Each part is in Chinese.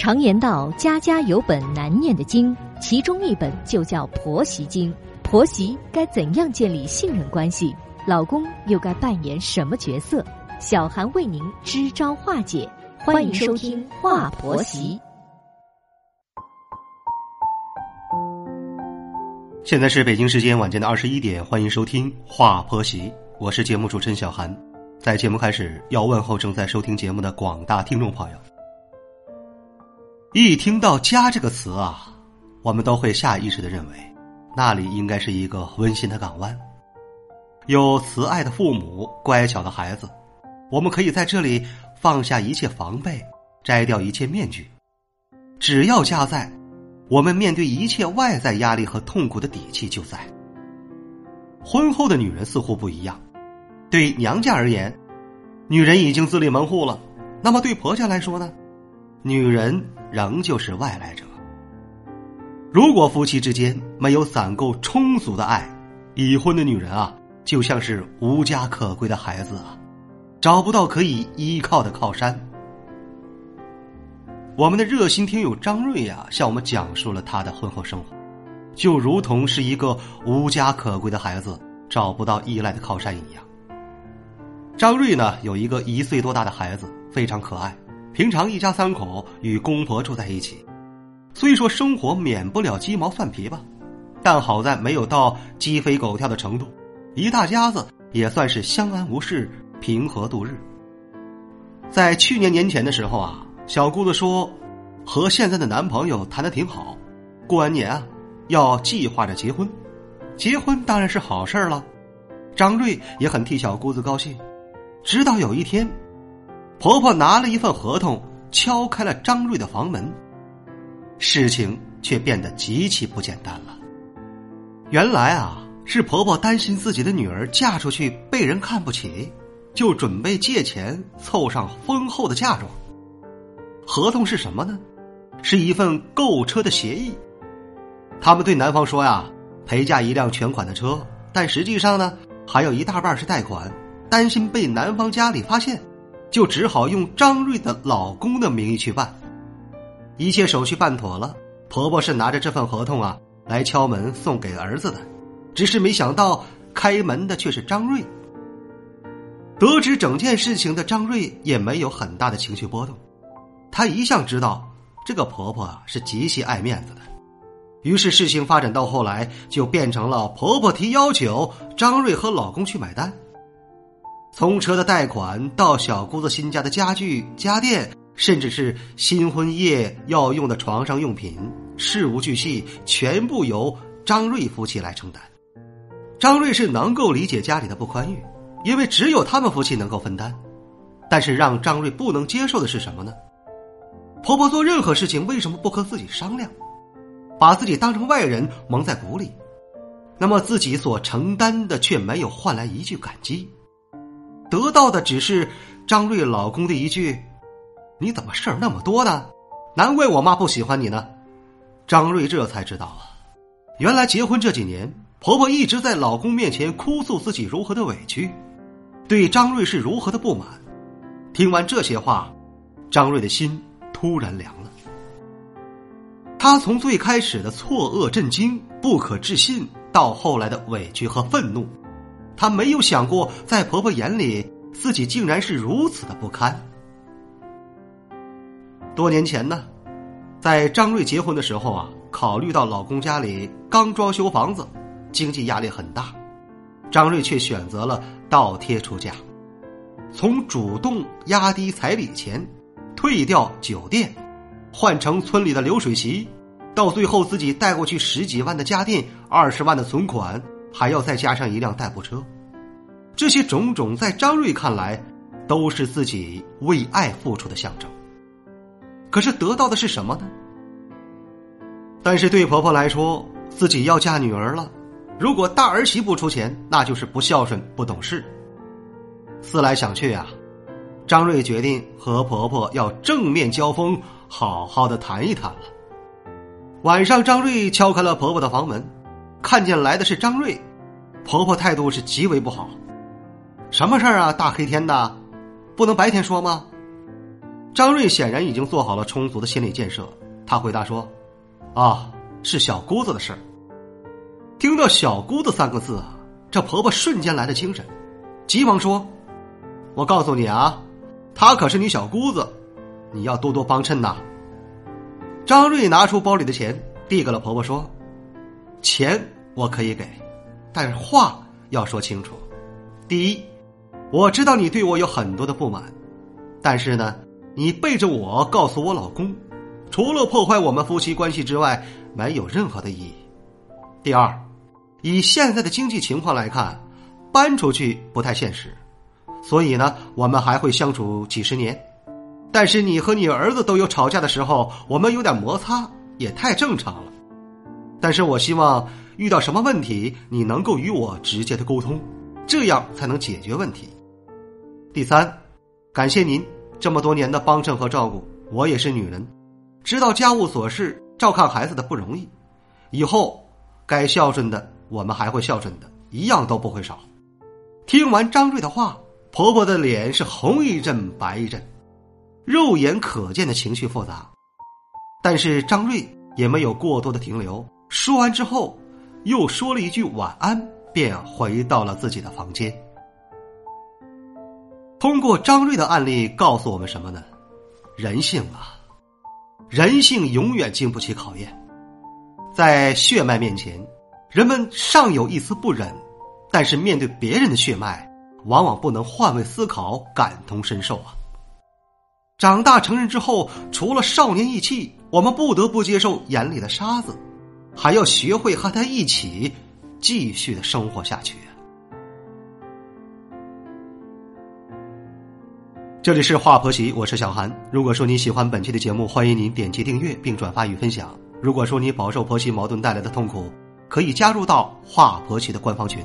常言道：“家家有本难念的经”，其中一本就叫《婆媳经》。婆媳该怎样建立信任关系？老公又该扮演什么角色？小韩为您支招化解。欢迎收听《话婆媳》。现在是北京时间晚间的二十一点，欢迎收听《话婆媳》，我是节目主持人小韩。在节目开始，要问候正在收听节目的广大听众朋友。一听到“家”这个词啊，我们都会下意识的认为，那里应该是一个温馨的港湾，有慈爱的父母，乖巧的孩子，我们可以在这里放下一切防备，摘掉一切面具，只要家在，我们面对一切外在压力和痛苦的底气就在。婚后的女人似乎不一样，对娘家而言，女人已经自立门户了，那么对婆家来说呢？女人仍旧是外来者。如果夫妻之间没有攒够充足的爱，已婚的女人啊，就像是无家可归的孩子啊，找不到可以依靠的靠山。我们的热心听友张瑞呀，向我们讲述了他的婚后生活，就如同是一个无家可归的孩子找不到依赖的靠山一样。张瑞呢，有一个一岁多大的孩子，非常可爱。平常一家三口与公婆住在一起，虽说生活免不了鸡毛蒜皮吧，但好在没有到鸡飞狗跳的程度，一大家子也算是相安无事、平和度日。在去年年前的时候啊，小姑子说和现在的男朋友谈的挺好，过完年啊要计划着结婚，结婚当然是好事了，张瑞也很替小姑子高兴。直到有一天。婆婆拿了一份合同，敲开了张瑞的房门。事情却变得极其不简单了。原来啊，是婆婆担心自己的女儿嫁出去被人看不起，就准备借钱凑上丰厚的嫁妆。合同是什么呢？是一份购车的协议。他们对男方说呀，陪嫁一辆全款的车，但实际上呢，还有一大半是贷款，担心被男方家里发现。就只好用张瑞的老公的名义去办，一切手续办妥了，婆婆是拿着这份合同啊来敲门送给儿子的，只是没想到开门的却是张瑞。得知整件事情的张瑞也没有很大的情绪波动，她一向知道这个婆婆是极其爱面子的，于是事情发展到后来就变成了婆婆提要求，张瑞和老公去买单。从车的贷款到小姑子新家的家具家电，甚至是新婚夜要用的床上用品，事无巨细，全部由张瑞夫妻来承担。张瑞是能够理解家里的不宽裕，因为只有他们夫妻能够分担。但是让张瑞不能接受的是什么呢？婆婆做任何事情为什么不和自己商量，把自己当成外人蒙在鼓里？那么自己所承担的却没有换来一句感激。得到的只是张瑞老公的一句：“你怎么事儿那么多呢？难怪我妈不喜欢你呢。”张瑞这才知道啊，原来结婚这几年，婆婆一直在老公面前哭诉自己如何的委屈，对张瑞是如何的不满。听完这些话，张瑞的心突然凉了。他从最开始的错愕、震惊、不可置信，到后来的委屈和愤怒。她没有想过，在婆婆眼里，自己竟然是如此的不堪。多年前呢，在张瑞结婚的时候啊，考虑到老公家里刚装修房子，经济压力很大，张瑞却选择了倒贴出价，从主动压低彩礼钱，退掉酒店，换成村里的流水席，到最后自己带过去十几万的家电，二十万的存款。还要再加上一辆代步车，这些种种在张瑞看来，都是自己为爱付出的象征。可是得到的是什么呢？但是对婆婆来说，自己要嫁女儿了，如果大儿媳不出钱，那就是不孝顺、不懂事。思来想去啊，张瑞决定和婆婆要正面交锋，好好的谈一谈了。晚上，张瑞敲开了婆婆的房门。看见来的是张瑞，婆婆态度是极为不好。什么事儿啊？大黑天的，不能白天说吗？张瑞显然已经做好了充足的心理建设，他回答说：“啊，是小姑子的事儿。”听到“小姑子”三个字，这婆婆瞬间来了精神，急忙说：“我告诉你啊，她可是你小姑子，你要多多帮衬呐。”张瑞拿出包里的钱，递给了婆婆说：“钱我可以给，但是话要说清楚。第一，我知道你对我有很多的不满，但是呢。”你背着我告诉我老公，除了破坏我们夫妻关系之外，没有任何的意义。第二，以现在的经济情况来看，搬出去不太现实，所以呢，我们还会相处几十年。但是你和你儿子都有吵架的时候，我们有点摩擦也太正常了。但是我希望遇到什么问题，你能够与我直接的沟通，这样才能解决问题。第三，感谢您。这么多年的帮衬和照顾，我也是女人，知道家务琐事、照看孩子的不容易。以后该孝顺的，我们还会孝顺的，一样都不会少。听完张瑞的话，婆婆的脸是红一阵白一阵，肉眼可见的情绪复杂。但是张瑞也没有过多的停留，说完之后，又说了一句晚安，便回到了自己的房间。通过张瑞的案例告诉我们什么呢？人性啊，人性永远经不起考验。在血脉面前，人们尚有一丝不忍，但是面对别人的血脉，往往不能换位思考、感同身受啊。长大成人之后，除了少年意气，我们不得不接受眼里的沙子，还要学会和他一起继续的生活下去。这里是华婆媳，我是小韩。如果说你喜欢本期的节目，欢迎您点击订阅并转发与分享。如果说你饱受婆媳矛盾带来的痛苦，可以加入到华婆媳的官方群。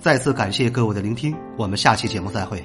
再次感谢各位的聆听，我们下期节目再会。